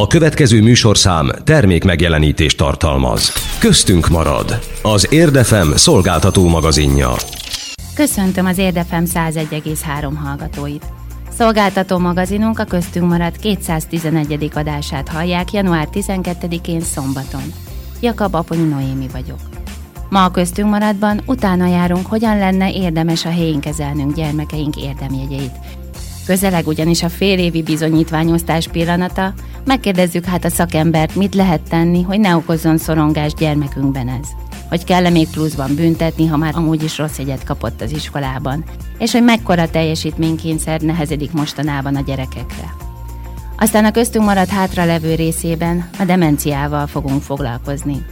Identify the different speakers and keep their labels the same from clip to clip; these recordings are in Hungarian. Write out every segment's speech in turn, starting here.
Speaker 1: A következő műsorszám termék megjelenítést tartalmaz. Köztünk marad az Érdefem szolgáltató magazinja.
Speaker 2: Köszöntöm az Érdefem 101,3 hallgatóit. Szolgáltató magazinunk a köztünk maradt 211. adását hallják január 12-én szombaton. Jakab Aponyi Noémi vagyok. Ma a köztünk maradban utána járunk, hogyan lenne érdemes a helyén kezelnünk gyermekeink érdemjegyeit. Közeleg ugyanis a félévi bizonyítványosztás pillanata, megkérdezzük hát a szakembert, mit lehet tenni, hogy ne okozzon szorongást gyermekünkben ez. Hogy kell-e még pluszban büntetni, ha már amúgy is rossz jegyet kapott az iskolában, és hogy mekkora teljesítménykényszer nehezedik mostanában a gyerekekre. Aztán a köztünk maradt hátra levő részében a demenciával fogunk foglalkozni.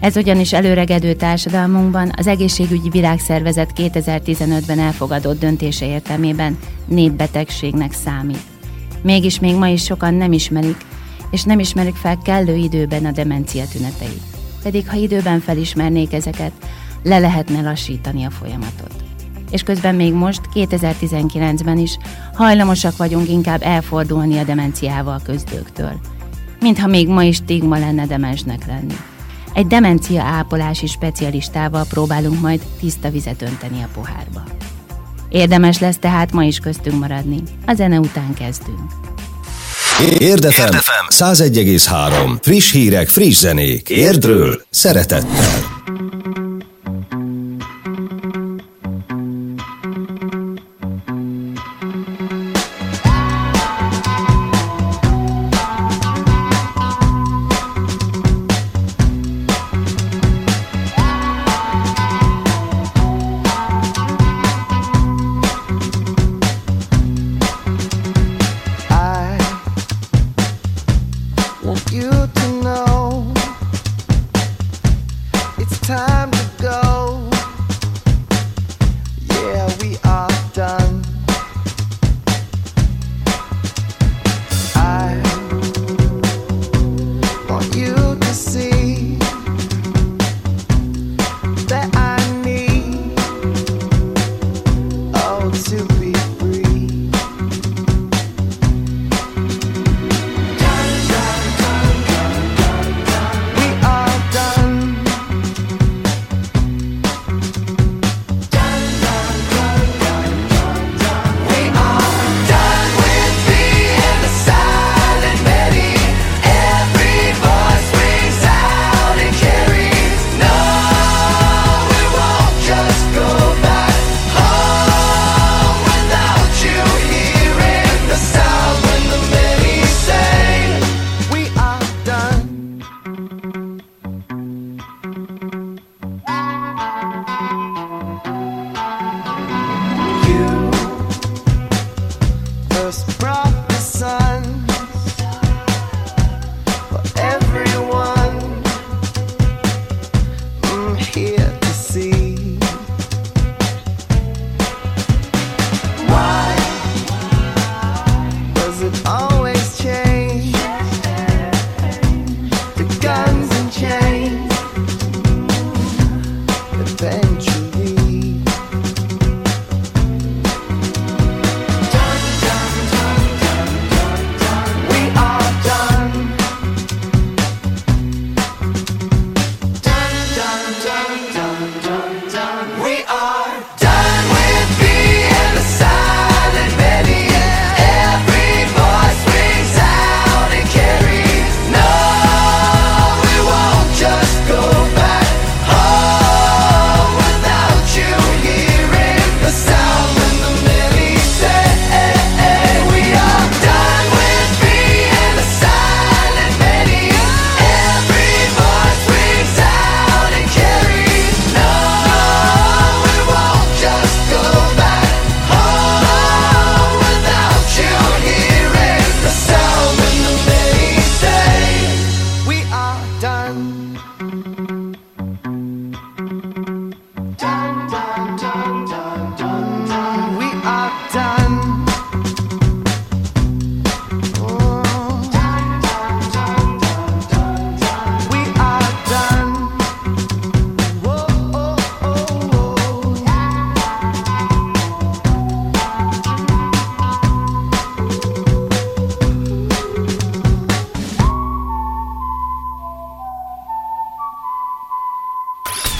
Speaker 2: Ez ugyanis előregedő társadalmunkban az egészségügyi világszervezet 2015-ben elfogadott döntése értelmében népbetegségnek számít. Mégis még ma is sokan nem ismerik, és nem ismerik fel kellő időben a demencia tüneteit. Pedig ha időben felismernék ezeket, le lehetne lassítani a folyamatot. És közben még most, 2019-ben is hajlamosak vagyunk inkább elfordulni a demenciával közdőktől. Mintha még ma is stigma lenne demensnek lenni. Egy demencia ápolási specialistával próbálunk majd tiszta vizet önteni a pohárba. Érdemes lesz tehát ma is köztünk maradni. A zene után kezdünk.
Speaker 1: Érdefem, Érdefem. 101,3. Friss hírek, friss zenék. Érdről szeretettel.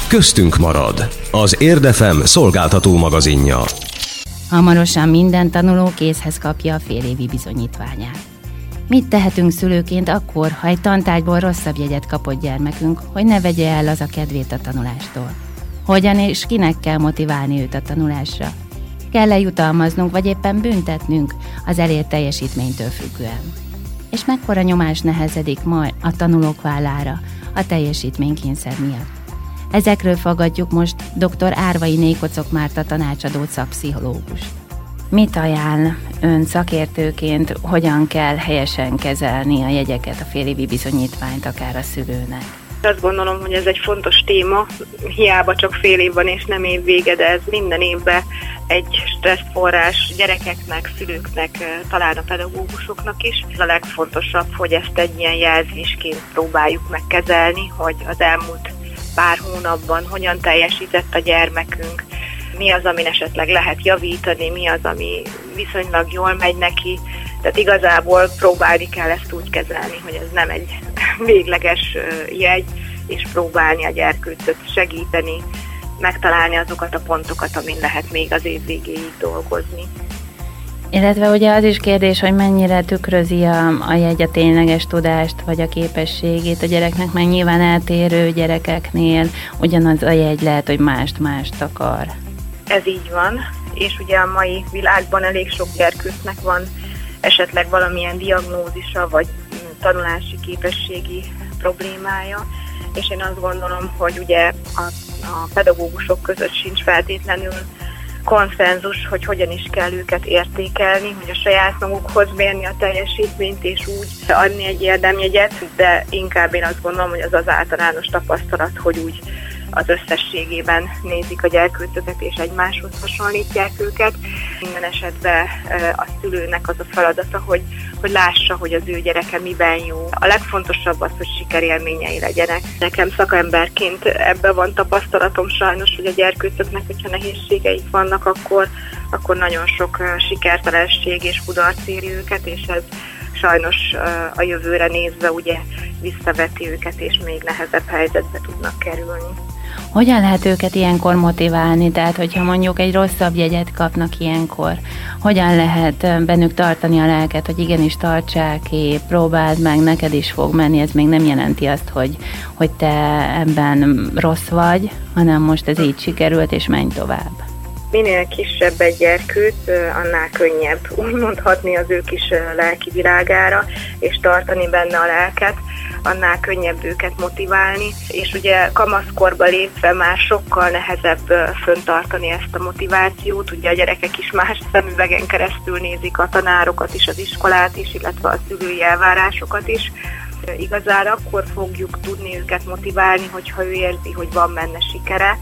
Speaker 1: Köztünk marad. Az Érdefem szolgáltató magazinja.
Speaker 2: Hamarosan minden tanuló készhez kapja a félévi bizonyítványát. Mit tehetünk szülőként akkor, ha egy tantárgyból rosszabb jegyet kapott gyermekünk, hogy ne vegye el az a kedvét a tanulástól? Hogyan és kinek kell motiválni őt a tanulásra? Kell-e jutalmaznunk, vagy éppen büntetnünk az elért teljesítménytől függően? És mekkora nyomás nehezedik majd a tanulók vállára a teljesítménykényszer miatt? Ezekről fogadjuk most dr. Árvai Nékocok Márta tanácsadó szakpszichológust. Mit ajánl ön szakértőként, hogyan kell helyesen kezelni a jegyeket, a félévi bizonyítványt akár a szülőnek?
Speaker 3: Azt gondolom, hogy ez egy fontos téma, hiába csak fél év van és nem év vége, de ez minden évben egy stresszforrás gyerekeknek, szülőknek, talán a pedagógusoknak is. Ez a legfontosabb, hogy ezt egy ilyen jelzésként próbáljuk megkezelni, hogy az elmúlt pár hónapban hogyan teljesített a gyermekünk, mi az, amin esetleg lehet javítani, mi az, ami viszonylag jól megy neki. Tehát igazából próbálni kell ezt úgy kezelni, hogy ez nem egy végleges jegy, és próbálni a gyerkőcöt segíteni, megtalálni azokat a pontokat, amin lehet még az év végéig dolgozni.
Speaker 2: Illetve ugye az is kérdés, hogy mennyire tükrözi a, a jegy a tényleges tudást, vagy a képességét a gyereknek, mert nyilván eltérő gyerekeknél ugyanaz a jegy lehet, hogy mást-mást akar.
Speaker 3: Ez így van, és ugye a mai világban elég sok gyerkőcnek van esetleg valamilyen diagnózisa, vagy tanulási képességi problémája, és én azt gondolom, hogy ugye a, a pedagógusok között sincs feltétlenül konszenzus, hogy hogyan is kell őket értékelni, hogy a saját magukhoz mérni a teljesítményt, és úgy adni egy érdemjegyet, de inkább én azt gondolom, hogy az az általános tapasztalat, hogy úgy az összességében nézik a gyerkőcöket és egymáshoz hasonlítják őket. Minden esetben a szülőnek az a feladata, hogy, hogy lássa, hogy az ő gyereke miben jó. A legfontosabb az, hogy sikerélményei legyenek. Nekem szakemberként ebben van tapasztalatom sajnos, hogy a gyerkőcöknek, hogyha nehézségeik vannak, akkor, akkor nagyon sok sikertelenség és kudarc éri őket, és ez sajnos a jövőre nézve ugye visszaveti őket, és még nehezebb helyzetbe tudnak kerülni.
Speaker 2: Hogyan lehet őket ilyenkor motiválni? Tehát, hogyha mondjuk egy rosszabb jegyet kapnak ilyenkor, hogyan lehet bennük tartani a lelket, hogy igenis tartsák ki, próbáld meg, neked is fog menni, ez még nem jelenti azt, hogy, hogy te ebben rossz vagy, hanem most ez így sikerült, és menj tovább.
Speaker 3: Minél kisebb egy gyerkőt, annál könnyebb úgy mondhatni az ő kis lelki világára, és tartani benne a lelket annál könnyebb őket motiválni, és ugye kamaszkorba lépve már sokkal nehezebb föntartani ezt a motivációt, ugye a gyerekek is más szemüvegen keresztül nézik a tanárokat is, az iskolát is, illetve a szülői elvárásokat is, igazán akkor fogjuk tudni őket motiválni, hogyha ő érzi, hogy van benne sikere,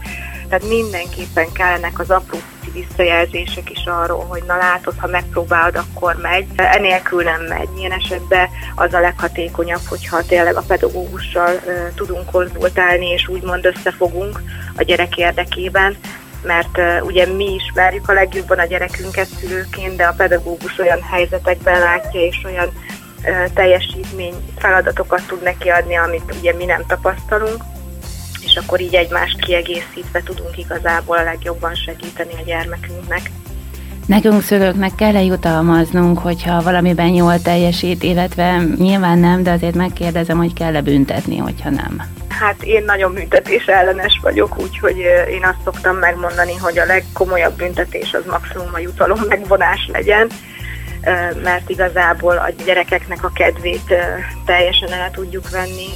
Speaker 3: tehát mindenképpen kellenek az apró visszajelzések is arról, hogy na látod, ha megpróbálod, akkor megy. Enélkül nem megy. Ilyen esetben az a leghatékonyabb, hogyha tényleg a pedagógussal uh, tudunk konzultálni, és úgymond összefogunk a gyerek érdekében, mert uh, ugye mi ismerjük a legjobban a gyerekünket szülőként, de a pedagógus olyan helyzetekben látja, és olyan uh, teljesítmény feladatokat tud neki adni, amit ugye mi nem tapasztalunk és akkor így egymást kiegészítve tudunk igazából a legjobban segíteni a gyermekünknek.
Speaker 2: Nekünk szülőknek kell-e jutalmaznunk, hogyha valamiben jól teljesít, illetve nyilván nem, de azért megkérdezem, hogy kell-e büntetni, hogyha nem.
Speaker 3: Hát én nagyon büntetés ellenes vagyok, úgyhogy én azt szoktam megmondani, hogy a legkomolyabb büntetés az maximum a jutalom megvonás legyen, mert igazából a gyerekeknek a kedvét teljesen el tudjuk venni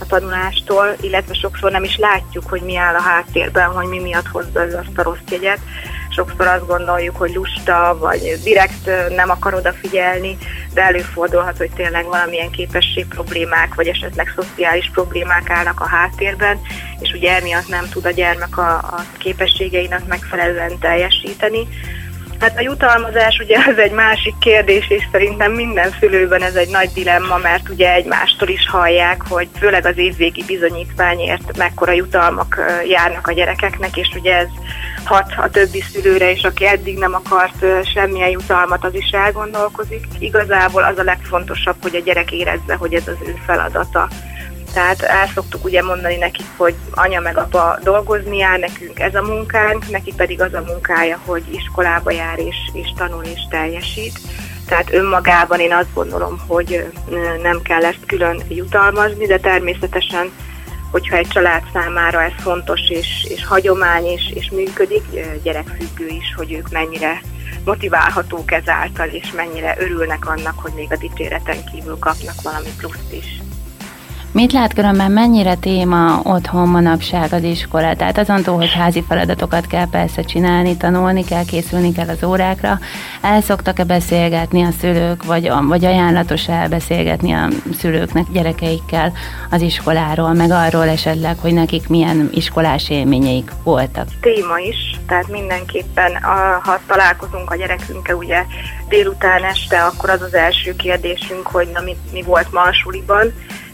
Speaker 3: a tanulástól, illetve sokszor nem is látjuk, hogy mi áll a háttérben, hogy mi miatt hozza ő azt a rossz jegyet. Sokszor azt gondoljuk, hogy lusta, vagy direkt nem akar odafigyelni, de előfordulhat, hogy tényleg valamilyen képesség problémák, vagy esetleg szociális problémák állnak a háttérben, és ugye emiatt nem tud a gyermek a, a képességeinek megfelelően teljesíteni Hát a jutalmazás ugye ez egy másik kérdés, és szerintem minden szülőben ez egy nagy dilemma, mert ugye egymástól is hallják, hogy főleg az évvégi bizonyítványért mekkora jutalmak járnak a gyerekeknek, és ugye ez hat a többi szülőre, és aki eddig nem akart semmilyen jutalmat, az is elgondolkozik. Igazából az a legfontosabb, hogy a gyerek érezze, hogy ez az ő feladata Tehát el szoktuk ugye mondani nekik, hogy anya meg apa dolgozni jár, nekünk ez a munkánk, neki pedig az a munkája, hogy iskolába jár és, és tanul és teljesít. Tehát önmagában én azt gondolom, hogy nem kell ezt külön jutalmazni, de természetesen hogyha egy család számára ez fontos és, és hagyomány és, és működik, gyerekfüggő is, hogy ők mennyire motiválhatók ezáltal, és mennyire örülnek annak, hogy még a dicséreten kívül kapnak valami pluszt is.
Speaker 2: Mit lát különben, mennyire téma otthon manapság az iskola? Tehát azon túl, hogy házi feladatokat kell persze csinálni, tanulni kell, készülni kell az órákra, el szoktak-e beszélgetni a szülők, vagy, vagy ajánlatos elbeszélgetni a szülőknek gyerekeikkel az iskoláról, meg arról esetleg, hogy nekik milyen iskolás élményeik voltak?
Speaker 3: Téma is, tehát mindenképpen, ha találkozunk a gyerekünkkel ugye délután este, akkor az az első kérdésünk, hogy na mi, mi volt ma a suliban,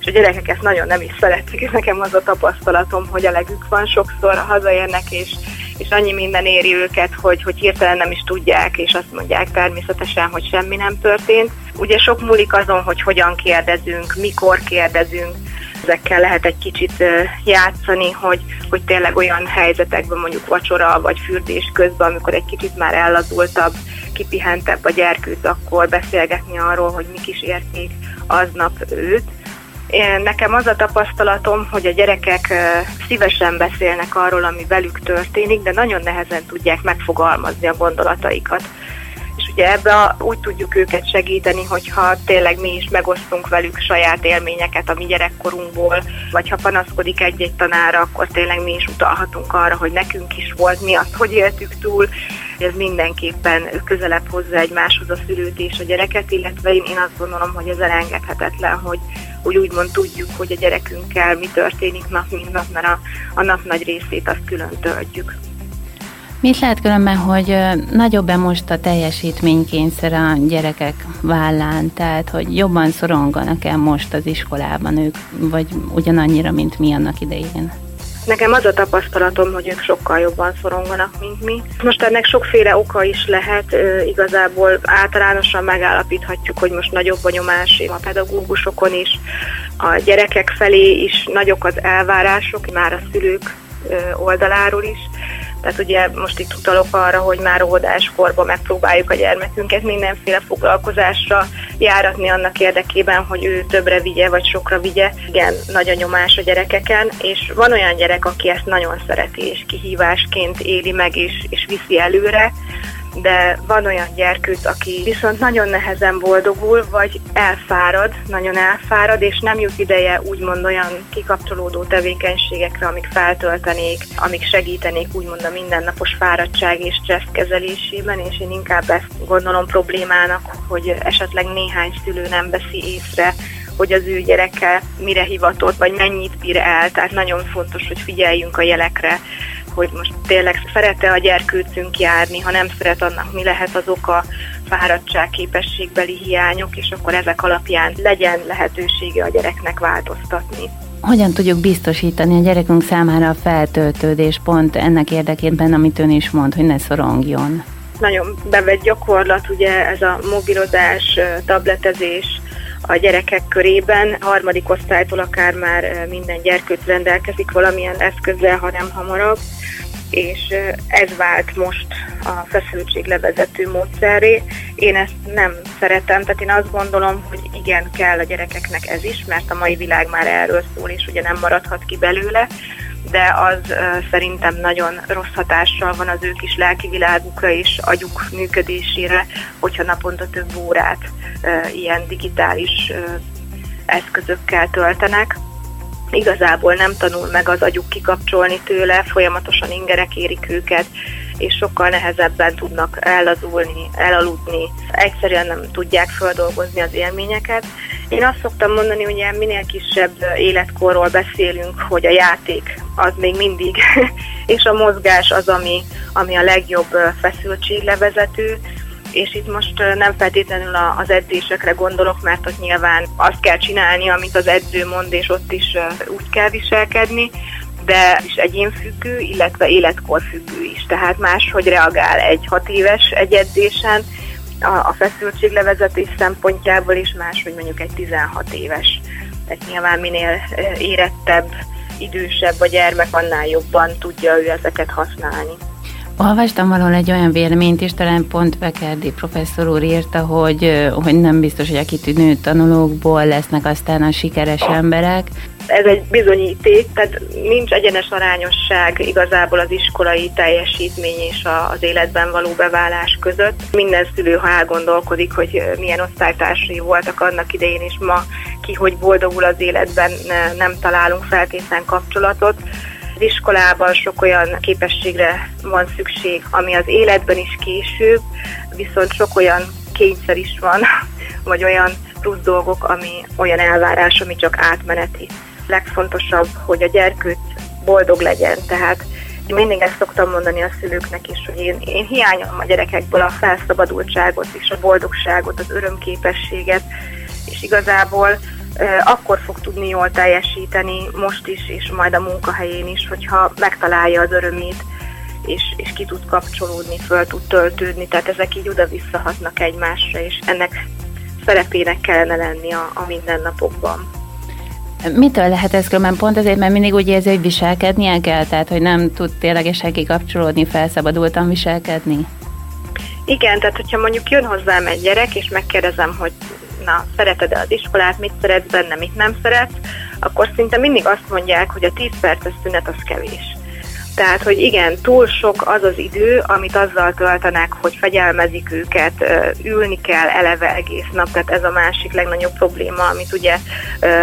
Speaker 3: a gyerekek ezt nagyon nem is szeretik, és nekem az a tapasztalatom, hogy a legük van, sokszor hazaérnek, és, és annyi minden éri őket, hogy, hogy hirtelen nem is tudják, és azt mondják természetesen, hogy semmi nem történt. Ugye sok múlik azon, hogy hogyan kérdezünk, mikor kérdezünk, ezekkel lehet egy kicsit játszani, hogy, hogy tényleg olyan helyzetekben mondjuk vacsora vagy fürdés közben, amikor egy kicsit már ellazultabb, kipihentebb a gyerkőt, akkor beszélgetni arról, hogy mik is érték aznap őt, én, nekem az a tapasztalatom, hogy a gyerekek szívesen beszélnek arról, ami velük történik, de nagyon nehezen tudják megfogalmazni a gondolataikat. És ugye ebbe úgy tudjuk őket segíteni, hogyha tényleg mi is megosztunk velük saját élményeket a mi gyerekkorunkból, vagy ha panaszkodik egy-egy tanára, akkor tényleg mi is utalhatunk arra, hogy nekünk is volt, mi azt, hogy éltük túl. Ez mindenképpen közelebb hozza egymáshoz a szülőt és a gyereket, illetve én, én azt gondolom, hogy ez elengedhetetlen, hogy hogy úgymond tudjuk, hogy a gyerekünkkel mi történik nap, mint nap, mert a, a nap nagy részét azt külön töltjük.
Speaker 2: Mit lehet különben, hogy nagyobb-e most a teljesítménykényszer a gyerekek vállán, tehát hogy jobban szoronganak-e most az iskolában ők, vagy ugyanannyira, mint mi annak idején?
Speaker 3: Nekem az a tapasztalatom, hogy ők sokkal jobban szoronganak, mint mi. Most ennek sokféle oka is lehet, igazából általánosan megállapíthatjuk, hogy most nagyobb a nyomás a pedagógusokon is, a gyerekek felé is nagyok az elvárások, már a szülők oldaláról is. Tehát ugye most itt utalok arra, hogy már óvodáskorban megpróbáljuk a gyermekünket mindenféle foglalkozásra járatni annak érdekében, hogy ő többre vigye, vagy sokra vigye. Igen, nagy a nyomás a gyerekeken, és van olyan gyerek, aki ezt nagyon szereti, és kihívásként éli meg, és, és viszi előre, de van olyan gyerkőt, aki viszont nagyon nehezen boldogul, vagy elfárad, nagyon elfárad, és nem jut ideje úgymond olyan kikapcsolódó tevékenységekre, amik feltöltenék, amik segítenék úgymond a mindennapos fáradtság és stressz kezelésében, és én inkább ezt gondolom problémának, hogy esetleg néhány szülő nem veszi észre, hogy az ő gyereke mire hivatott, vagy mennyit bír el. Tehát nagyon fontos, hogy figyeljünk a jelekre, hogy most tényleg szerete a gyerkőcünk járni, ha nem szeret, annak mi lehet az oka, fáradtság, képességbeli hiányok, és akkor ezek alapján legyen lehetősége a gyereknek változtatni.
Speaker 2: Hogyan tudjuk biztosítani a gyerekünk számára a feltöltődés pont ennek érdekében, amit ön is mond, hogy ne szorongjon?
Speaker 3: Nagyon bevett gyakorlat, ugye ez a mobilozás, tabletezés, a gyerekek körében. Harmadik osztálytól akár már minden gyerkőt rendelkezik valamilyen eszközzel, ha nem hamarabb és ez vált most a feszültséglevezető módszerré. Én ezt nem szeretem, tehát én azt gondolom, hogy igen, kell a gyerekeknek ez is, mert a mai világ már erről szól, és ugye nem maradhat ki belőle, de az szerintem nagyon rossz hatással van az ő kis lelki világukra és agyuk működésére, hogyha naponta több órát ilyen digitális eszközökkel töltenek. Igazából nem tanul meg az agyuk kikapcsolni tőle, folyamatosan ingerek érik őket, és sokkal nehezebben tudnak ellazulni, elaludni, egyszerűen nem tudják feldolgozni az élményeket. Én azt szoktam mondani, hogy minél kisebb életkorról beszélünk, hogy a játék az még mindig, és a mozgás az, ami, ami a legjobb feszültséglevezető, és itt most nem feltétlenül az edzésekre gondolok, mert ott nyilván azt kell csinálni, amit az edző mond, és ott is úgy kell viselkedni, de is egyénfüggő, illetve életkorfüggő is. Tehát máshogy reagál egy hat éves egy edzésen, a, a feszültséglevezetés szempontjából is más, hogy mondjuk egy 16 éves. tehát nyilván minél érettebb, idősebb a gyermek, annál jobban tudja ő ezeket használni.
Speaker 2: Olvastam valahol egy olyan véleményt is, talán pont Bekerdi professzor úr írta, hogy, hogy nem biztos, hogy a kitűnő tanulókból lesznek aztán a sikeres emberek,
Speaker 3: ez egy bizonyíték, tehát nincs egyenes arányosság igazából az iskolai teljesítmény és az életben való beválás között. Minden szülő, ha elgondolkodik, hogy milyen osztálytársai voltak annak idején, és ma ki hogy boldogul az életben, nem találunk feltétlen kapcsolatot. Az iskolában sok olyan képességre van szükség, ami az életben is később, viszont sok olyan kényszer is van, vagy olyan plusz dolgok, ami olyan elvárás, ami csak átmeneti legfontosabb, hogy a gyerkőt boldog legyen, tehát én mindig ezt szoktam mondani a szülőknek is, hogy én, én hiányolom a gyerekekből a felszabadultságot és a boldogságot, az örömképességet, és igazából akkor fog tudni jól teljesíteni most is, és majd a munkahelyén is, hogyha megtalálja az örömét, és, és ki tud kapcsolódni, föl tud töltődni, tehát ezek így oda-visszahatnak egymásra, és ennek szerepének kellene lenni a, a mindennapokban.
Speaker 2: Mitől lehet ez különben? Pont azért, mert mindig úgy érzi, hogy viselkednie kell, tehát hogy nem tud ténylegesen kikapcsolódni, felszabadultan viselkedni?
Speaker 3: Igen, tehát hogyha mondjuk jön hozzám egy gyerek, és megkérdezem, hogy na, szereted-e az iskolát, mit szeretsz benne, mit nem szeretsz, akkor szinte mindig azt mondják, hogy a 10 perces szünet az kevés. Tehát, hogy igen, túl sok az az idő, amit azzal töltenek, hogy fegyelmezik őket, ülni kell eleve egész nap, tehát ez a másik legnagyobb probléma, amit ugye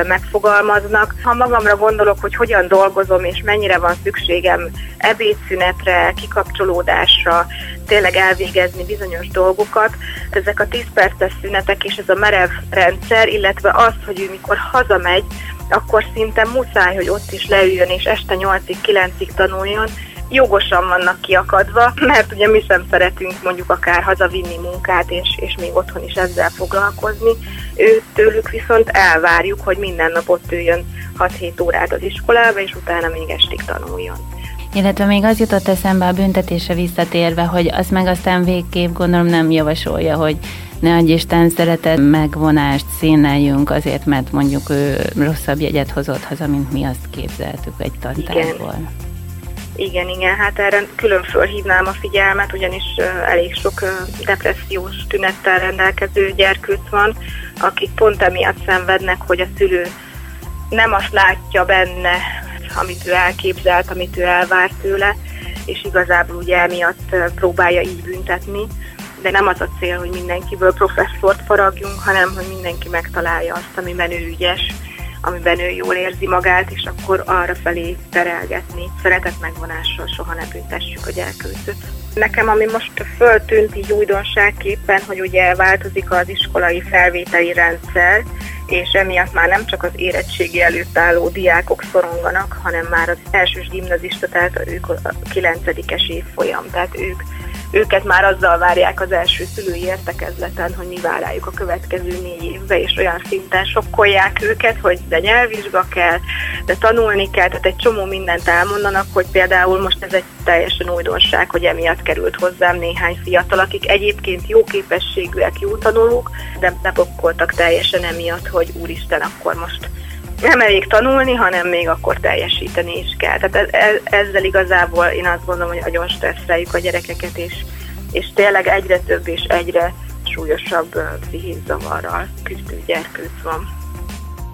Speaker 3: megfogalmaznak. Ha magamra gondolok, hogy hogyan dolgozom, és mennyire van szükségem ebédszünetre, kikapcsolódásra, tényleg elvégezni bizonyos dolgokat, ezek a 10 perces szünetek és ez a merev rendszer, illetve az, hogy ő mikor hazamegy, akkor szinte muszáj, hogy ott is leüljön, és este 8-ig, 9-ig tanuljon, jogosan vannak kiakadva, mert ugye mi sem szeretünk mondjuk akár hazavinni munkát, és, és még otthon is ezzel foglalkozni. Ő tőlük viszont elvárjuk, hogy minden nap ott üljön 6-7 órát az iskolába, és utána még estig tanuljon.
Speaker 2: Illetve még az jutott eszembe a büntetése visszatérve, hogy azt meg aztán végképp gondolom nem javasolja, hogy ne adj Isten szeretet megvonást színeljünk azért, mert mondjuk ő rosszabb jegyet hozott haza, mint mi azt képzeltük egy tantárból.
Speaker 3: Igen. Igen, hát erre külön fölhívnám a figyelmet, ugyanis elég sok depressziós tünettel rendelkező gyerkőc van, akik pont emiatt szenvednek, hogy a szülő nem azt látja benne, amit ő elképzelt, amit ő elvárt tőle, és igazából ugye emiatt próbálja így büntetni de nem az a cél, hogy mindenkiből professzort faragjunk, hanem hogy mindenki megtalálja azt, amiben ő ügyes, amiben ő jól érzi magát, és akkor arra felé terelgetni. Szeretet megvonással soha ne büntessük a gyerkőcöt. Nekem, ami most föltűnt így újdonságképpen, hogy ugye változik az iskolai felvételi rendszer, és emiatt már nem csak az érettségi előtt álló diákok szoronganak, hanem már az elsős gimnazista, tehát ők a kilencedikes évfolyam, tehát ők őket már azzal várják az első szülői értekezleten, hogy mi vár rájuk a következő négy évbe, és olyan szinten sokkolják őket, hogy de nyelvvizsga kell, de tanulni kell, tehát egy csomó mindent elmondanak, hogy például most ez egy teljesen újdonság, hogy emiatt került hozzám néhány fiatal, akik egyébként jó képességűek, jó tanulók, de ne teljesen emiatt, hogy úristen, akkor most nem elég tanulni, hanem még akkor teljesíteni is kell. Tehát ez, ezzel igazából én azt gondolom, hogy nagyon stresszeljük a gyerekeket, és, és tényleg egyre több és egyre súlyosabb pszichés zavarral küzdő gyerkőc van.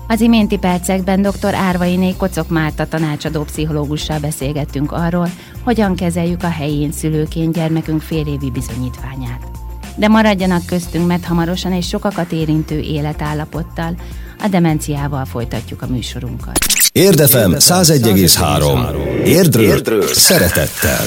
Speaker 2: Az iménti percekben dr. Árvainé Kocok Márta tanácsadó pszichológussal beszélgettünk arról, hogyan kezeljük a helyén szülőként gyermekünk félévi bizonyítványát. De maradjanak köztünk, mert hamarosan egy sokakat érintő életállapottal, a demenciával folytatjuk a műsorunkat.
Speaker 1: Érdefem 101,3. Érdről, Érdről szeretettel.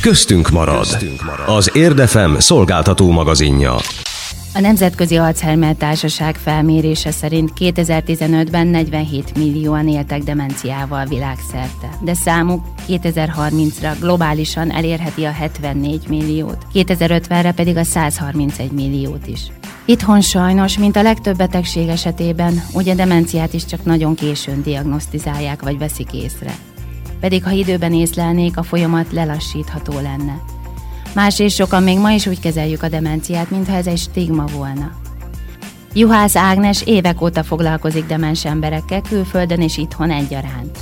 Speaker 1: Köztünk marad. Az Érdefem szolgáltató magazinja.
Speaker 2: A Nemzetközi Alzheimer Társaság felmérése szerint 2015-ben 47 millióan éltek demenciával világszerte, de számuk 2030-ra globálisan elérheti a 74 milliót, 2050-re pedig a 131 milliót is. Itthon sajnos, mint a legtöbb betegség esetében, ugye demenciát is csak nagyon későn diagnosztizálják vagy veszik észre pedig ha időben észlelnék, a folyamat lelassítható lenne. Más és sokan még ma is úgy kezeljük a demenciát, mintha ez egy stigma volna. Juhász Ágnes évek óta foglalkozik demens emberekkel külföldön és itthon egyaránt.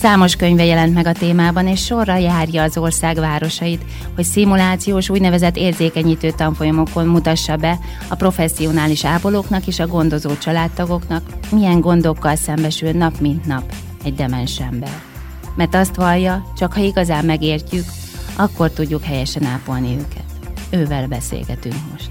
Speaker 2: Számos könyve jelent meg a témában, és sorra járja az ország városait, hogy szimulációs úgynevezett érzékenyítő tanfolyamokon mutassa be a professzionális ápolóknak és a gondozó családtagoknak, milyen gondokkal szembesül nap mint nap egy demens ember mert azt vallja, csak ha igazán megértjük, akkor tudjuk helyesen ápolni őket. Ővel beszélgetünk most.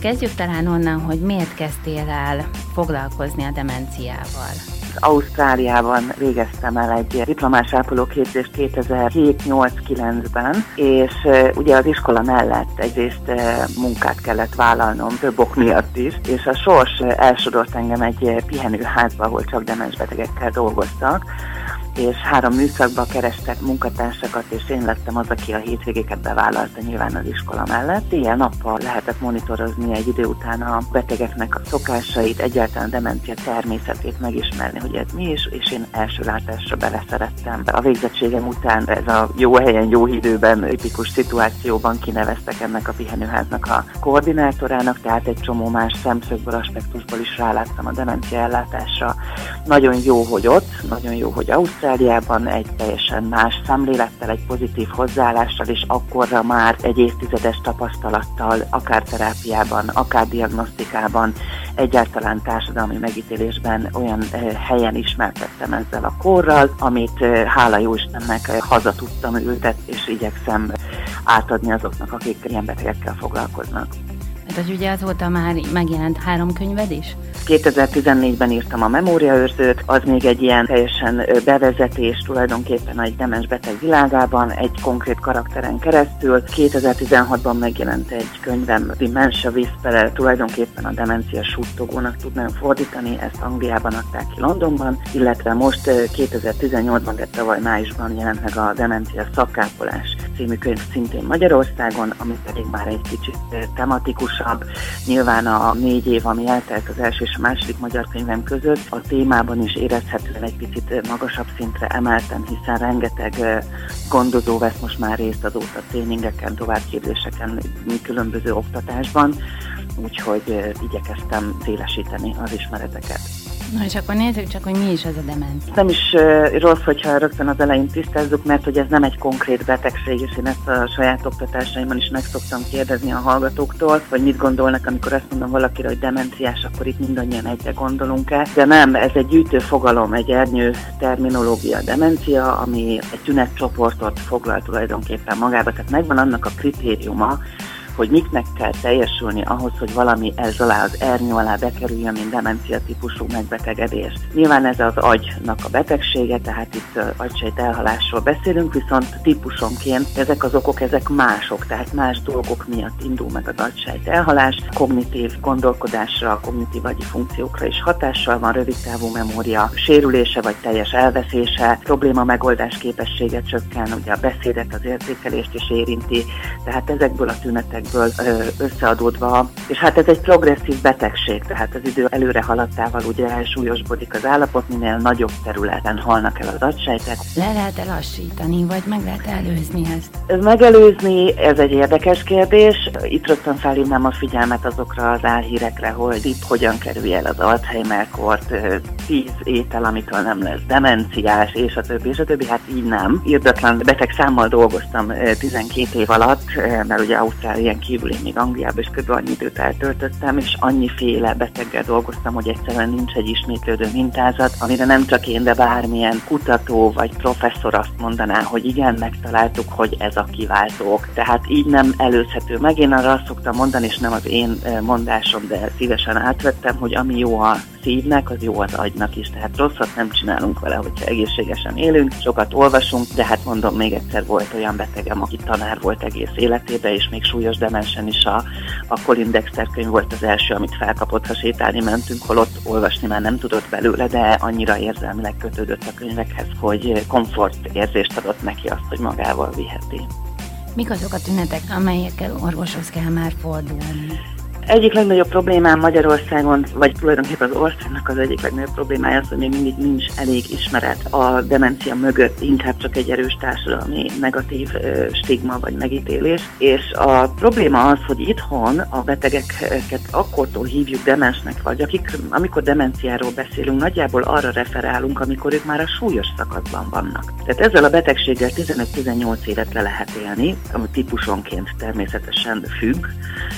Speaker 2: Kezdjük talán onnan, hogy miért kezdtél el foglalkozni a demenciával.
Speaker 4: Ausztráliában végeztem el egy diplomás ápolóképzést 2007-8-9-ben, és ugye az iskola mellett egyrészt munkát kellett vállalnom, több ok miatt is, és a sors elsodort engem egy pihenőházba, ahol csak demensbetegekkel dolgoztak, és három műszakba kerestek munkatársakat, és én lettem az, aki a hétvégéket bevállalta nyilván az iskola mellett. Ilyen nappal lehetett monitorozni egy idő után a betegeknek a szokásait, egyáltalán a demencia természetét megismerni, hogy ez mi is, és én első látásra beleszerettem. A végzettségem után ez a jó helyen, jó időben, tipikus szituációban kineveztek ennek a pihenőháznak a koordinátorának, tehát egy csomó más szemszögből, aspektusból is ráláttam a demencia ellátásra. Nagyon jó, hogy ott, nagyon jó, hogy Ausztrál, Ausztráliában egy teljesen más szemlélettel, egy pozitív hozzáállással, és akkorra már egy évtizedes tapasztalattal, akár terápiában, akár diagnosztikában, egyáltalán társadalmi megítélésben olyan eh, helyen ismertettem ezzel a korral, amit eh, hála jó Istennek eh, haza tudtam ültetni, és igyekszem átadni azoknak, akik ilyen betegekkel foglalkoznak.
Speaker 2: Tehát ugye azóta már megjelent három könyved is?
Speaker 4: 2014-ben írtam a memóriaőrzőt, az még egy ilyen teljesen bevezetés tulajdonképpen egy demens beteg világában, egy konkrét karakteren keresztül. 2016-ban megjelent egy könyvem, Dementia Whisperer, tulajdonképpen a demencia suttogónak tudnám fordítani, ezt Angliában adták ki Londonban, illetve most 2018-ban, de tavaly májusban jelent meg a Demencia szakápolás című könyv szintén Magyarországon, ami pedig már egy kicsit tematikusabb. Nyilván a négy év, ami eltelt az első és a második magyar könyvem között, a témában is érezhetően egy picit magasabb szintre emeltem, hiszen rengeteg gondozó vesz most már részt azóta tréningeken, továbbképzéseken, különböző oktatásban, úgyhogy igyekeztem szélesíteni az ismereteket.
Speaker 2: Na és akkor nézzük csak, hogy mi is ez a demencia.
Speaker 4: Nem is rossz, hogyha rögtön az elején tisztázzuk, mert hogy ez nem egy konkrét betegség, és én ezt a saját oktatásaimban is meg szoktam kérdezni a hallgatóktól, hogy mit gondolnak, amikor azt mondom valakire, hogy demenciás, akkor itt mindannyian egyre gondolunk-e. De nem, ez egy gyűjtő fogalom, egy ernyő terminológia demencia, ami egy tünetcsoportot foglal tulajdonképpen magába, tehát megvan annak a kritériuma, hogy miknek kell teljesülni ahhoz, hogy valami ez alá, az ernyő alá bekerüljön, mint demencia típusú megbetegedés. Nyilván ez az agynak a betegsége, tehát itt agysejt elhalásról beszélünk, viszont típusonként ezek az okok, ezek mások, tehát más dolgok miatt indul meg az agysejt elhalás, kognitív gondolkodásra, kognitív agyi funkciókra is hatással van, rövidtávú memória sérülése vagy teljes elveszése, probléma megoldás képessége csökken, ugye a beszédet, az érzékelést is érinti, tehát ezekből a tünetek betegségekből összeadódva, és hát ez egy progresszív betegség, tehát az idő előre haladtával ugye elsúlyosbodik az állapot, minél nagyobb területen halnak el az agysejtek.
Speaker 2: Le lehet elassítani, vagy meg lehet előzni ezt?
Speaker 4: Ez megelőzni, ez egy érdekes kérdés. Itt rögtön felhívnám a figyelmet azokra az álhírekre, hogy itt hogyan kerülj el az Alzheimer-kort, tíz étel, amitől nem lesz demenciás, és a többi, és a többi, hát így nem. Irdatlan beteg számmal dolgoztam 12 év alatt, mert ugye Ausztrálián kívül én még Angliában is kb. annyi időt eltöltöttem, és annyiféle beteggel dolgoztam, hogy egyszerűen nincs egy ismétlődő mintázat, amire nem csak én, de bármilyen kutató vagy professzor azt mondaná, hogy igen, megtaláltuk, hogy ez a kiváltók. Tehát így nem előzhető meg. Én arra azt szoktam mondani, és nem az én mondásom, de szívesen átvettem, hogy ami jó a szívnek, az jó az agynak is. Tehát rosszat nem csinálunk vele, hogyha egészségesen élünk, sokat olvasunk, de hát mondom, még egyszer volt olyan betegem, aki tanár volt egész életében, és még súlyos demensen is a, a Colin Dexter könyv volt az első, amit felkapott, ha sétálni mentünk, holott olvasni már nem tudott belőle, de annyira érzelmileg kötődött a könyvekhez, hogy komfort érzést adott neki azt, hogy magával viheti.
Speaker 2: Mik azok a tünetek, amelyekkel orvoshoz kell már fordulni?
Speaker 4: Egyik legnagyobb problémám Magyarországon, vagy tulajdonképpen az országnak az egyik legnagyobb problémája az, hogy még mindig nincs elég ismeret a demencia mögött, inkább csak egy erős társadalmi negatív stigma vagy megítélés. És a probléma az, hogy itthon a betegeket akkortól hívjuk demensnek, vagy akik, amikor demenciáról beszélünk, nagyjából arra referálunk, amikor ők már a súlyos szakaszban vannak. Tehát ezzel a betegséggel 15-18 évet le lehet élni, ami típusonként természetesen függ,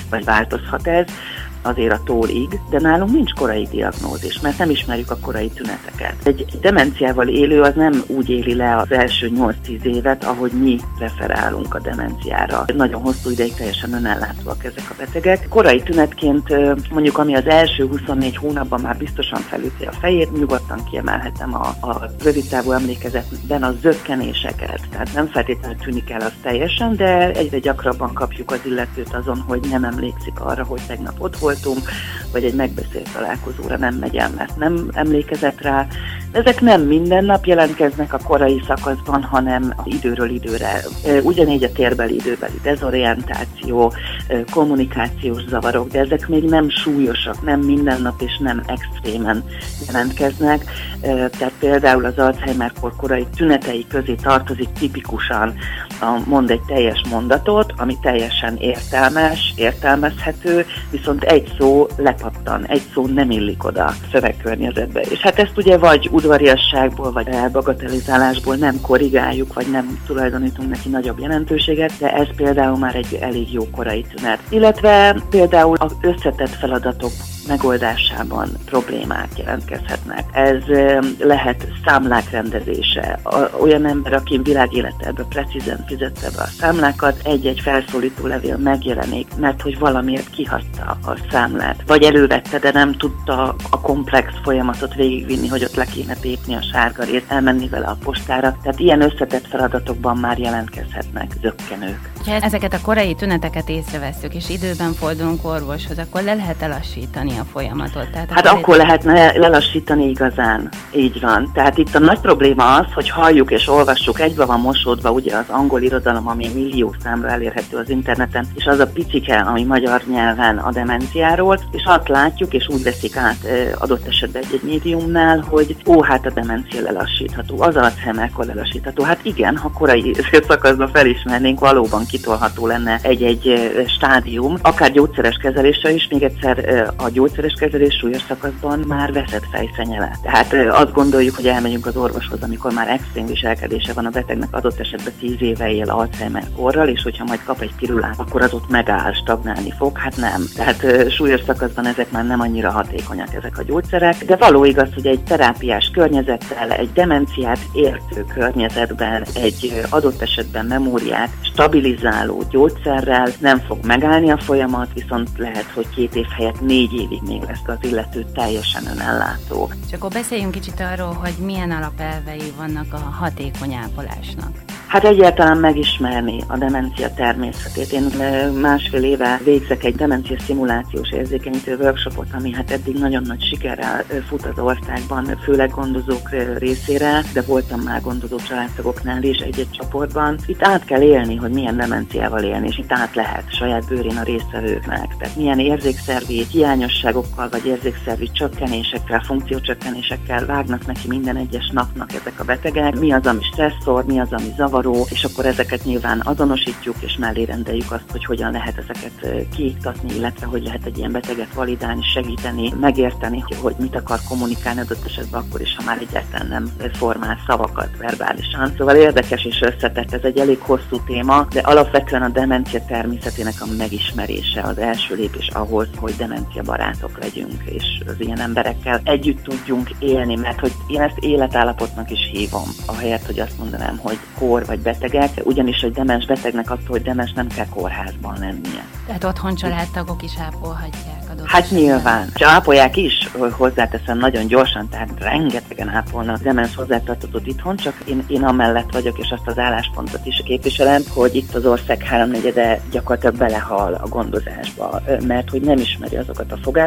Speaker 4: vagy változhat ez, azért a tólig, de nálunk nincs korai diagnózis, mert nem ismerjük a korai tüneteket. Egy demenciával élő az nem úgy éli le az első 8-10 évet, ahogy mi referálunk a demenciára. Nagyon hosszú ideig teljesen önellátóak ezek a betegek. Korai tünetként mondjuk, ami az első 24 hónapban már biztosan felüti a fejét, nyugodtan kiemelhetem a, a rövidtávú emlékezetben a zökkenéseket. Tehát nem feltétlenül tűnik el az teljesen, de egyre gyakrabban kapjuk az illetőt azon, hogy nem emlékszik arra, hogy tegnap ott volt, voltunk, vagy egy megbeszélt találkozóra nem megy el, mert nem emlékezett rá. Ezek nem minden nap jelentkeznek a korai szakaszban, hanem időről időre. Ugyanígy a térbeli időbeli dezorientáció, kommunikációs zavarok, de ezek még nem súlyosak, nem minden nap és nem extrémen jelentkeznek. Tehát például az Alzheimer-kor korai tünetei közé tartozik tipikusan a mond egy teljes mondatot, ami teljesen értelmes, értelmezhető, viszont egy egy szó lepattan, egy szó nem illik oda a szövegkörnyezetbe. És hát ezt ugye vagy udvariasságból, vagy elbagatelizálásból nem korrigáljuk, vagy nem tulajdonítunk neki nagyobb jelentőséget, de ez például már egy elég jó korai tünet. Illetve például az összetett feladatok megoldásában problémák jelentkezhetnek. Ez lehet számlák rendezése. Olyan ember, aki világéletben precízen fizette be a számlákat, egy-egy felszólító levél megjelenik, mert hogy valamiért kihagyta a számlát. Vagy elővette, de nem tudta a komplex folyamatot végigvinni, hogy ott le kéne tépni a sárgarét, elmenni vele a postára. Tehát ilyen összetett feladatokban már jelentkezhetnek zökkenők.
Speaker 2: Ha ezeket a korai tüneteket észreveszünk, és időben fordulunk orvoshoz, akkor le lehet elassítani a folyamatot.
Speaker 4: Tehát hát akkor lehetne lelassítani igazán. Így van. Tehát itt a nagy probléma az, hogy halljuk és olvassuk, egybe van mosódva ugye az angol irodalom, ami millió számra elérhető az interneten, és az a picike, ami magyar nyelven a demenciáról, és azt látjuk, és úgy veszik át adott esetben egy-egy médiumnál, hogy ó, hát a demencia lelassítható, az Alzheimer-kor lelassítható. Hát igen, ha korai szakaszban felismernénk, valóban kitolható lenne egy-egy stádium, akár gyógyszeres kezeléssel is, még egyszer a gyógyszeres kezelés súlyos szakaszban már veszett fejszenyele. Tehát azt gondoljuk, hogy elmegyünk az orvoshoz, amikor már extrém viselkedése van a betegnek, adott esetben 10 éve él Alzheimer korral, és hogyha majd kap egy pirulát, akkor az ott megáll, stagnálni fog. Hát nem. Tehát súlyos szakaszban ezek már nem annyira hatékonyak ezek a gyógyszerek, de való igaz, hogy egy terápiás környezettel, egy demenciát értő környezetben, egy adott esetben memóriát stabilizáló gyógyszerrel nem fog megállni a folyamat, viszont lehet, hogy két év helyett négy évig még lesz az illető teljesen önellátó.
Speaker 2: És akkor beszéljünk kicsit arról, hogy milyen alapelvei vannak a hatékony ápolásnak.
Speaker 4: Hát egyáltalán megismerni a demencia természetét. Én másfél éve végzek egy demencia szimulációs érzékenyítő workshopot, ami hát eddig nagyon nagy sikerrel fut az országban, főleg gondozók részére, de voltam már gondozó családtagoknál is egy-egy csoportban. Itt át kell élni, hogy milyen demenciával élni, és itt át lehet saját bőrén a résztvevőknek. Tehát milyen érzékszervi hiányosságokkal, vagy érzékszervi csökkenésekkel, funkciócsökkenésekkel vágnak neki minden egyes napnak ezek a betegek. Mi az, ami stresszor, mi az, ami zavaró, és akkor ezeket nyilván azonosítjuk, és mellé rendeljük azt, hogy hogyan lehet ezeket kiiktatni, illetve hogy lehet egy ilyen beteget validálni, segíteni, megérteni, hogy mit akar kommunikálni adott esetben akkor is, ha már egyáltalán nem formál szavakat verbálisan. Szóval érdekes és összetett, ez egy elég hosszú téma, de alapvetően a demencia természetének a megismerése az első lépés ahhoz, hogy demencia barátok legyünk, és az ilyen emberekkel együtt tudjunk élni, mert hogy én ezt életállapotnak is hívom, ahelyett, hogy azt mondanám, hogy kor vagy betegek, ugyanis egy demens betegnek attól, hogy demens nem kell kórházban lennie.
Speaker 2: Tehát otthon családtagok is ápolhatják adott
Speaker 4: Hát esetben. nyilván. És ápolják is, hozzáteszem nagyon gyorsan, tehát rengetegen ápolnak demens hozzátartozott itthon, csak én, én amellett vagyok, és azt az álláspontot is képviselem, hogy itt az ország háromnegyede gyakorlatilag belehal a gondozásba, mert hogy nem ismeri azokat a fogásokat,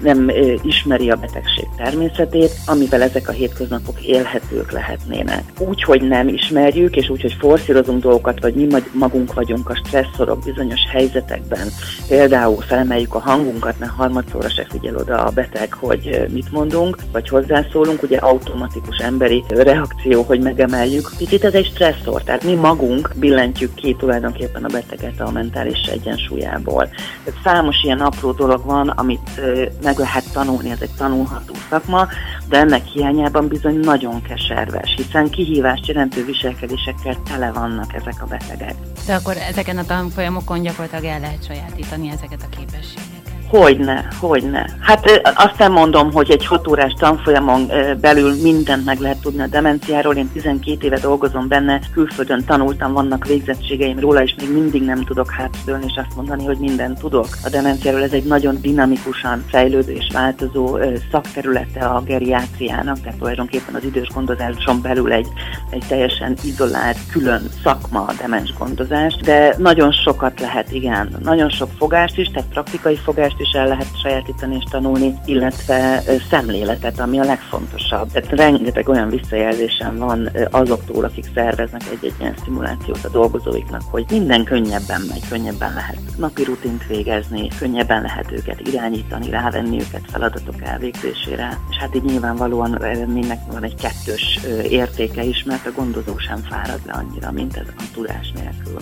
Speaker 4: nem ismeri a betegség természetét, amivel ezek a hétköznapok élhetők lehetnének. Úgy, hogy nem ismerjük, és úgy, hogy forszírozunk dolgokat, vagy mi magunk vagyunk a stresszorok bizonyos helyzetekben, például felmeljük a hangunkat, mert harmadszorra se figyel oda a beteg, hogy mit mondunk, vagy hozzászólunk, ugye automatikus emberi reakció, hogy megemeljük. Picit ez egy stresszor, tehát mi magunk billentjük ki tulajdonképpen a beteget a mentális egyensúlyából. Tehát számos ilyen apró dolog van, amit meg lehet tanulni, ez egy tanulható szakma, de ennek hiányában bizony nagyon keserves, hiszen kihívást jelentő viselkedésekkel tele vannak ezek a betegek.
Speaker 2: De akkor ezeken a tanfolyamokon gyakorlatilag el lehet sajátítani ezeket a képességeket.
Speaker 4: Hogyne, hogyne. Hát azt nem mondom, hogy egy hat órás tanfolyamon belül mindent meg lehet tudni a demenciáról. Én 12 éve dolgozom benne, külföldön tanultam, vannak végzettségeim róla, és még mindig nem tudok hátszülni és azt mondani, hogy mindent tudok. A demenciáról ez egy nagyon dinamikusan fejlődő és változó szakterülete a geriátriának, tehát tulajdonképpen az idős gondozáson belül egy, egy teljesen izolált, külön szakma a demens gondozás, de nagyon sokat lehet, igen, nagyon sok fogást is, tehát praktikai fogást tudást is el lehet sajátítani és tanulni, illetve szemléletet, ami a legfontosabb. Tehát rengeteg olyan visszajelzésem van azoktól, akik szerveznek egy-egy ilyen szimulációt a dolgozóiknak, hogy minden könnyebben megy, könnyebben lehet napi rutint végezni, könnyebben lehet őket irányítani, rávenni őket feladatok elvégzésére, és hát így nyilvánvalóan mindnek van egy kettős értéke is, mert a gondozó sem fárad le annyira, mint ez a tudás nélkül.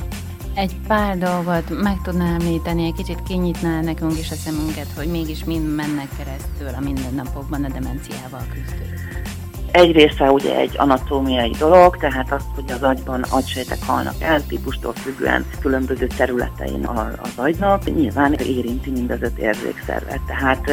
Speaker 2: Egy pár dolgot meg tudná említeni, egy kicsit kinyitná nekünk is a szemünket, hogy mégis mind mennek keresztül a mindennapokban a demenciával küzdők.
Speaker 4: Egy része ugye egy anatómiai dolog, tehát az, hogy az agyban agysejtek halnak el, típustól függően különböző területein az agynak, nyilván érinti mind érzékszervet. Tehát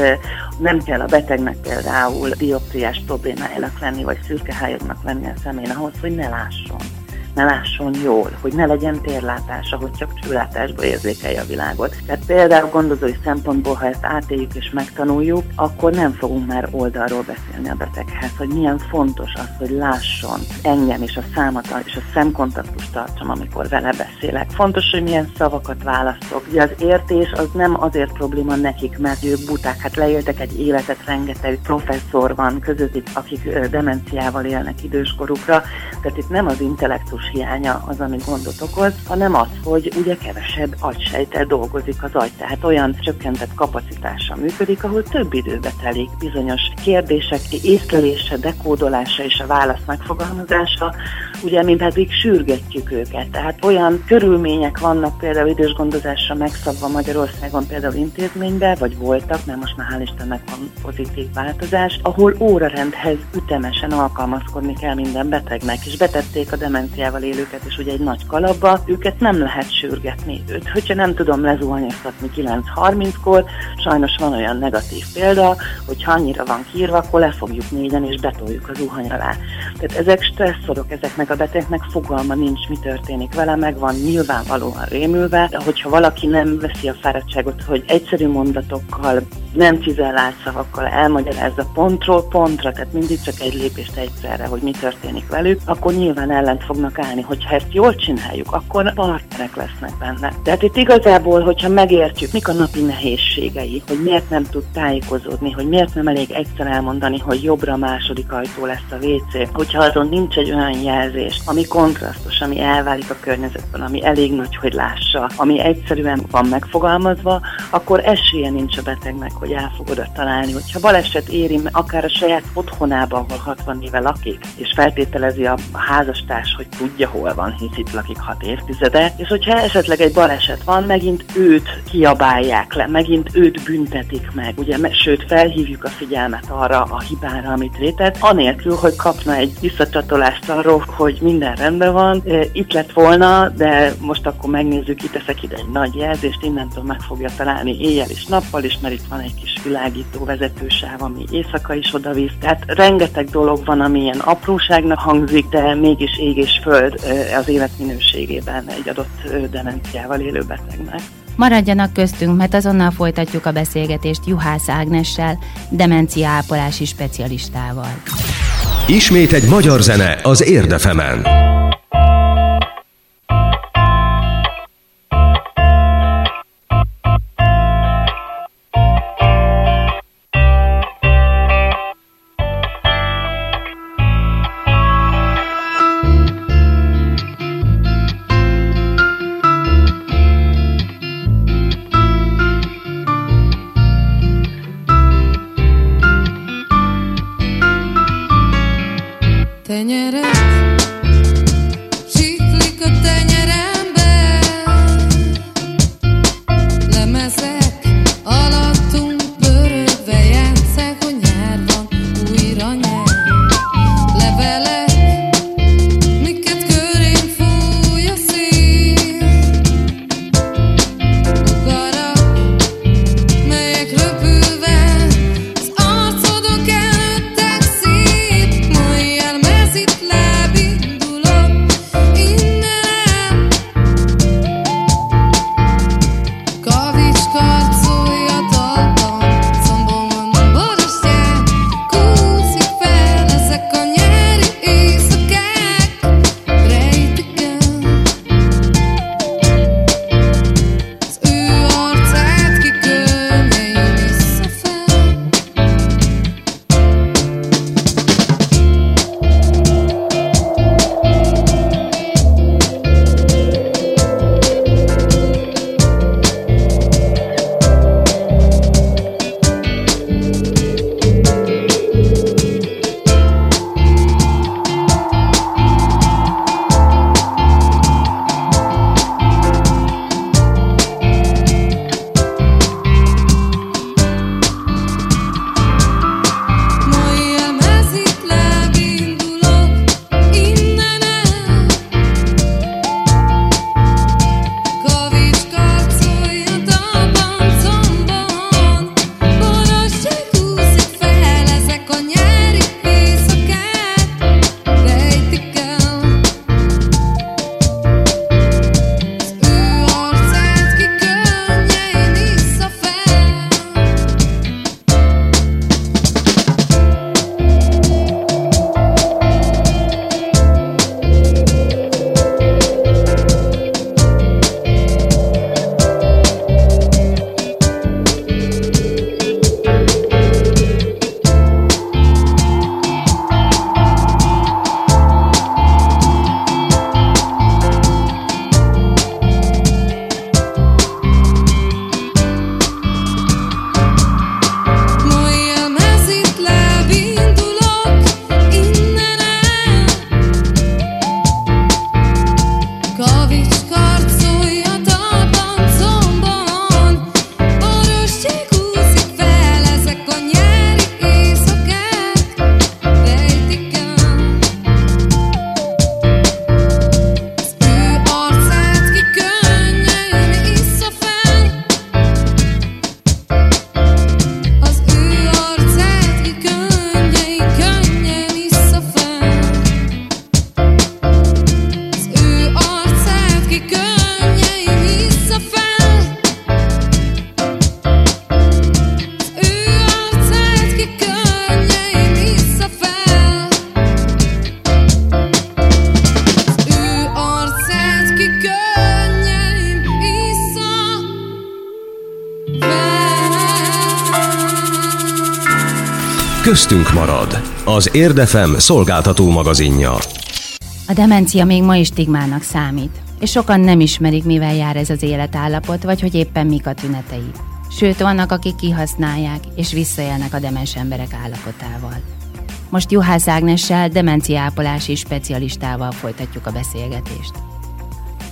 Speaker 4: nem kell a betegnek például dioptriás problémájának lenni, vagy szürkehályognak lenni a szemén ahhoz, hogy ne lásson ne lásson jól, hogy ne legyen térlátása, hogy csak csőlátásba érzékelje a világot. Tehát például gondozói szempontból, ha ezt átéljük és megtanuljuk, akkor nem fogunk már oldalról beszélni a beteghez, hogy milyen fontos az, hogy lásson engem és a számat és a szemkontaktust tartsam, amikor vele beszélek. Fontos, hogy milyen szavakat választok. Ugye az értés az nem azért probléma nekik, mert ők buták, hát leéltek egy életet, rengeteg professzor van közöttük, akik demenciával élnek időskorukra, tehát itt nem az intellektus tudatos hiánya az, ami gondot okoz, hanem az, hogy ugye kevesebb agysejtel dolgozik az agy, tehát olyan csökkentett kapacitással működik, ahol több időbe telik bizonyos kérdések észlelése, dekódolása és a válasz megfogalmazása, ugye mi pedig sürgetjük őket. Tehát olyan körülmények vannak például idős gondozásra megszabva Magyarországon például intézményben, vagy voltak, mert most már hál' Istennek van pozitív változás, ahol órarendhez ütemesen alkalmazkodni kell minden betegnek, és betették a demenciával demenciával élőket, és ugye egy nagy kalapba, őket nem lehet sürgetni. Őt, hogyha nem tudom lezuhanyoztatni 9.30-kor, sajnos van olyan negatív példa, hogy ha annyira van kiírva, akkor lefogjuk négyen és betoljuk az zuhany alá. Tehát ezek stresszorok, ezeknek a betegnek fogalma nincs, mi történik vele, meg van nyilvánvalóan rémülve, de hogyha valaki nem veszi a fáradtságot, hogy egyszerű mondatokkal, nem cizellált szavakkal elmagyarázza pontról pontra, tehát mindig csak egy lépést egyszerre, hogy mi történik velük, akkor nyilván ellent fognak állni, hogyha ezt jól csináljuk, akkor partnerek lesznek benne. Tehát itt igazából, hogyha megértjük, mik a napi nehézségei, hogy miért nem tud tájékozódni, hogy miért nem elég egyszer elmondani, hogy jobbra második ajtó lesz a WC, hogyha azon nincs egy olyan jelzés, ami kontrasztos, ami elválik a környezetben, ami elég nagy, hogy lássa, ami egyszerűen van megfogalmazva, akkor esélye nincs a betegnek, hogy el fog találni. Hogyha baleset éri akár a saját otthonában, ahol 60 éve lakik, és feltételezi a házastárs, hogy tudja, hol van, hisz itt lakik 6 évtizede, és hogyha esetleg egy baleset van, megint őt kiabálják le, megint őt büntetik meg, ugye, sőt felhívjuk a figyelmet arra a hibára, amit vétett, anélkül, hogy kapna egy visszacsatolást arról, hogy minden rendben van, itt lett volna, de most akkor megnézzük, teszek ide egy nagy jelzést, innentől meg fogja találni éjjel és nappal is, mert itt van egy kis világító vezetősáv, ami éjszaka is odavisz. Tehát rengeteg dolog van, ami ilyen apróságnak hangzik, de mégis ég és föld az életminőségében egy adott demenciával élő betegnek.
Speaker 2: Maradjanak köztünk, mert azonnal folytatjuk a beszélgetést Juhász Ágnessel, demencia ápolási specialistával.
Speaker 5: Ismét egy magyar zene az Érdefemen.
Speaker 1: Az Érdefem szolgáltató magazinja.
Speaker 2: A demencia még ma is stigmának számít, és sokan nem ismerik, mivel jár ez az életállapot, vagy hogy éppen mik a tünetei. Sőt, vannak, akik kihasználják és visszaélnek a demens emberek állapotával. Most Juhász Ágnessel, demenciápolási specialistával folytatjuk a beszélgetést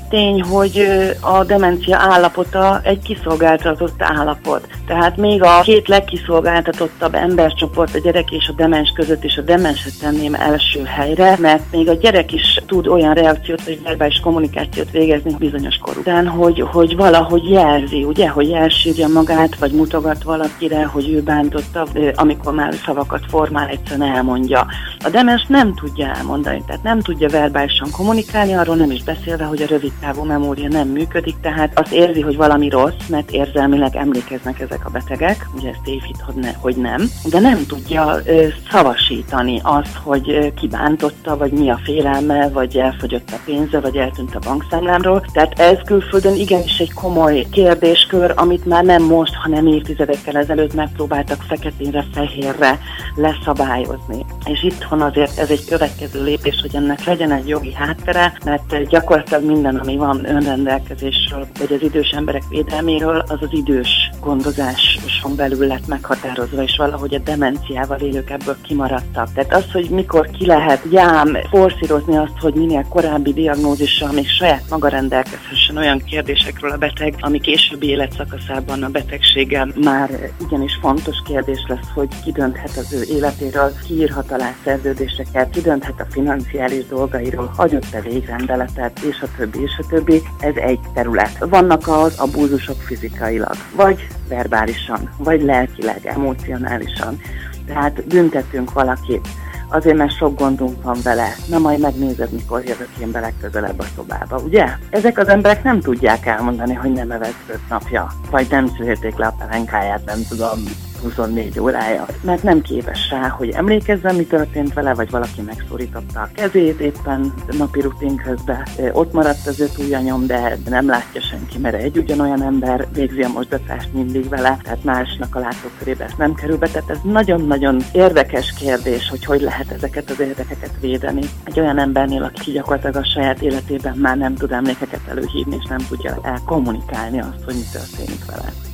Speaker 4: tény, hogy a demencia állapota egy kiszolgáltatott állapot. Tehát még a két legkiszolgáltatottabb embercsoport, a gyerek és a demens között is a demenset tenném első helyre, mert még a gyerek is tud olyan reakciót vagy verbális kommunikációt végezni bizonyos kor után, hogy, hogy valahogy jelzi, ugye, hogy elsírja magát, vagy mutogat valakire, hogy ő bántotta, amikor már szavakat formál, egyszerűen elmondja. A demens nem tudja elmondani, tehát nem tudja verbálisan kommunikálni, arról nem is beszélve, hogy a rövid távú memória nem működik, tehát azt érzi, hogy valami rossz, mert érzelmileg emlékeznek ezek a betegek, ugye ezt évhit, hogy, ne, hogy nem, de nem tudja ö, szavasítani azt, hogy ö, kibántotta, vagy mi a félelme, vagy elfogyott a pénze, vagy eltűnt a bankszámlámról. Tehát ez külföldön igenis egy komoly kérdéskör, amit már nem most, hanem évtizedekkel ezelőtt megpróbáltak feketénre, fehérre leszabályozni. És itthon azért ez egy következő lépés, hogy ennek legyen egy jogi háttere, mert gyakorlatilag minden, ami van önrendelkezésről, vagy az idős emberek védelméről, az az idős gondozáson belül lett meghatározva, és valahogy a demenciával élők ebből kimaradtak. Tehát az, hogy mikor ki lehet jám forszírozni azt, hogy minél korábbi diagnózissal még saját maga rendelkezhessen olyan kérdésekről a beteg, ami későbbi életszakaszában a betegséggel már igenis fontos kérdés lesz, hogy ki dönthet az ő életéről, ki írhat alá szerződéseket, ki dönthet a financiális dolgairól, hagyott-e végrendeletet, és a többi, és többi. Ez egy terület. Vannak az abúzusok fizikailag, vagy verbálisan, vagy lelkileg, emocionálisan. Tehát büntetünk valakit, azért mert sok gondunk van vele. Na majd megnézed, mikor jövök én be legközelebb a szobába, ugye? Ezek az emberek nem tudják elmondani, hogy nem evett öt napja, vagy nem szülték le a pelenkáját, nem tudom, 24 órája, mert nem képes rá, hogy emlékezzen, mi történt vele, vagy valaki megszorította a kezét éppen napi rutin közben. Ott maradt az öt ujjanyom, de nem látja senki, mert egy ugyanolyan ember végzi a mosdatást mindig vele, tehát másnak a látókörébe ez nem kerül be. Tehát ez nagyon-nagyon érdekes kérdés, hogy hogy lehet ezeket az érdekeket védeni. Egy olyan embernél, aki gyakorlatilag a saját életében már nem tud emlékeket előhívni, és nem tudja elkommunikálni azt, hogy mi történik vele.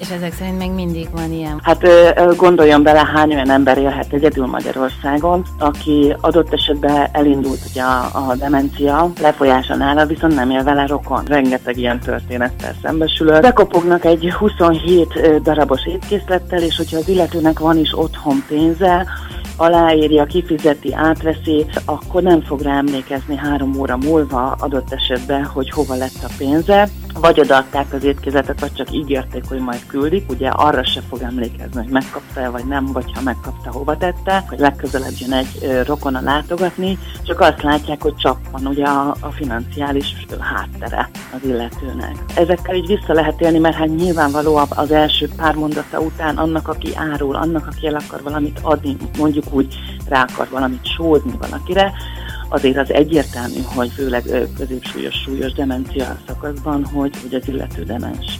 Speaker 2: És ezek szerint még mindig van ilyen?
Speaker 4: Hát gondoljon bele, hány olyan ember élhet egyedül Magyarországon, aki adott esetben elindult ugye a, a demencia lefolyása nála, viszont nem él vele rokon. Rengeteg ilyen történettel szembesülő. Bekopognak egy 27 darabos étkészlettel, és hogyha az illetőnek van is otthon pénze, aláírja, kifizeti, átveszi, akkor nem fog rá emlékezni három óra múlva adott esetben, hogy hova lett a pénze, vagy odaadták az étkezetet, vagy csak ígérték, hogy majd küldik, ugye arra se fog emlékezni, hogy megkapta-e, vagy nem, vagy ha megkapta, hova tette, hogy legközelebb jön egy rokona látogatni, csak azt látják, hogy csak van ugye a, a financiális háttere az illetőnek. Ezekkel így vissza lehet élni, mert hát nyilvánvaló az első pár mondata után annak, aki árul, annak, aki el akar valamit adni, mondjuk úgy rá akar valamit sózni valakire, azért az egyértelmű, hogy főleg középsúlyos, súlyos demencia szakaszban, hogy, hogy az illető demens.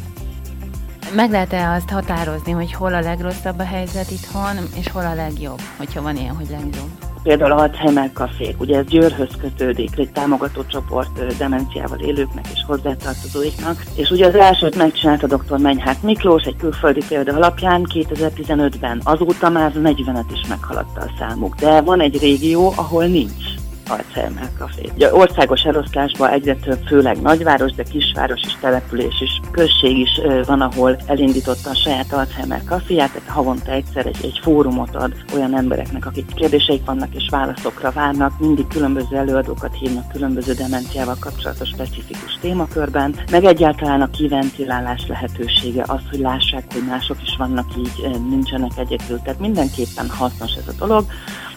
Speaker 2: Meg lehet-e azt határozni, hogy hol a legrosszabb a helyzet itthon, és hol a legjobb, hogyha van ilyen, hogy legjobb?
Speaker 4: Például Alzheimer kafék, ugye ez Győrhöz kötődik, egy támogató csoport demenciával élőknek és hozzátartozóiknak. És ugye az elsőt megcsinálta dr. Menyhát Miklós egy külföldi példa alapján 2015-ben. Azóta már 40-et is meghaladta a számuk. De van egy régió, ahol nincs Alzheimer Café. Ugye országos elosztásban egyre több, főleg nagyváros, de kisváros és település is, község is van, ahol elindította a saját Alzheimer Caféját, tehát havonta egyszer egy, egy fórumot ad olyan embereknek, akik kérdéseik vannak és válaszokra várnak, mindig különböző előadókat hívnak különböző demenciával kapcsolatos specifikus témakörben, meg egyáltalán a kiventilálás lehetősége, az, hogy lássák, hogy mások is vannak így, nincsenek egyedül, tehát mindenképpen hasznos ez a dolog,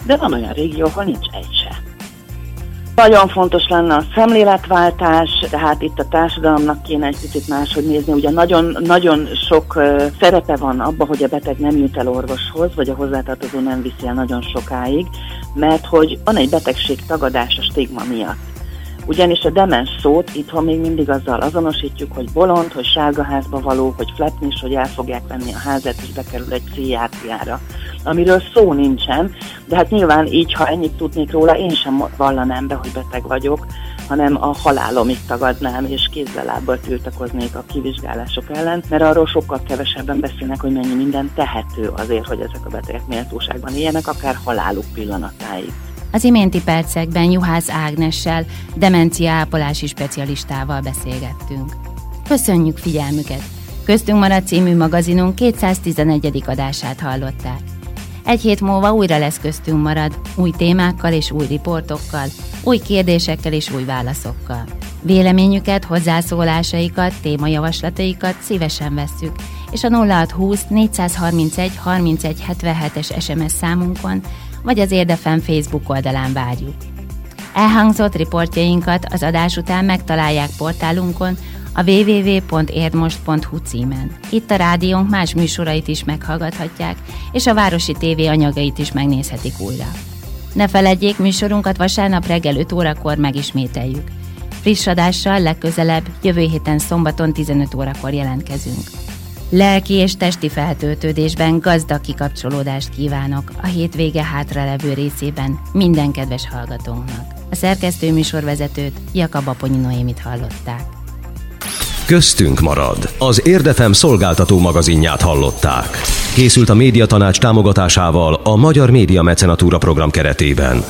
Speaker 4: de van olyan régió, ahol nincs egy se. Nagyon fontos lenne a szemléletváltás, tehát itt a társadalomnak kéne egy picit máshogy nézni. Ugye nagyon, nagyon sok szerepe van abban, hogy a beteg nem jut el orvoshoz, vagy a hozzátartozó nem viszi el nagyon sokáig, mert hogy van egy betegség tagadás a stigma miatt. Ugyanis a demens szót itthon még mindig azzal azonosítjuk, hogy bolond, hogy sárga házba való, hogy flatnis, hogy el fogják venni a házat és bekerül egy pszichiátriára. amiről szó nincsen, de hát nyilván így, ha ennyit tudnék róla, én sem vallanám be, hogy beteg vagyok, hanem a halálomig tagadnám, és kézzel lábbal tiltakoznék a kivizsgálások ellen, mert arról sokkal kevesebben beszélnek, hogy mennyi minden tehető azért, hogy ezek a betegek méltóságban éljenek, akár haláluk pillanatáig.
Speaker 2: Az iménti percekben Juhász Ágnessel, demencia ápolási specialistával beszélgettünk. Köszönjük figyelmüket! Köztünk maradt című magazinunk 211. adását hallották. Egy hét múlva újra lesz köztünk marad, új témákkal és új riportokkal, új kérdésekkel és új válaszokkal. Véleményüket, hozzászólásaikat, témajavaslataikat szívesen vesszük, és a 0620 431 31 77-es SMS számunkon, vagy az Érdefem Facebook oldalán várjuk. Elhangzott riportjainkat az adás után megtalálják portálunkon, a www.érdmost.hu címen. Itt a rádiónk más műsorait is meghallgathatják, és a Városi TV anyagait is megnézhetik újra. Ne feledjék, műsorunkat vasárnap reggel 5 órakor megismételjük. Friss adással legközelebb, jövő héten szombaton 15 órakor jelentkezünk. Lelki és testi feltöltődésben gazdag kikapcsolódást kívánok a hétvége hátralevő részében minden kedves hallgatónknak. A szerkesztő műsorvezetőt Jakab Aponyi Noémit hallották.
Speaker 1: Köztünk marad. Az Érdefem szolgáltató magazinját hallották. Készült a médiatanács támogatásával a Magyar Média Mecenatúra program keretében.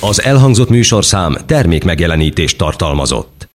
Speaker 1: Az elhangzott műsorszám termék megjelenítést tartalmazott.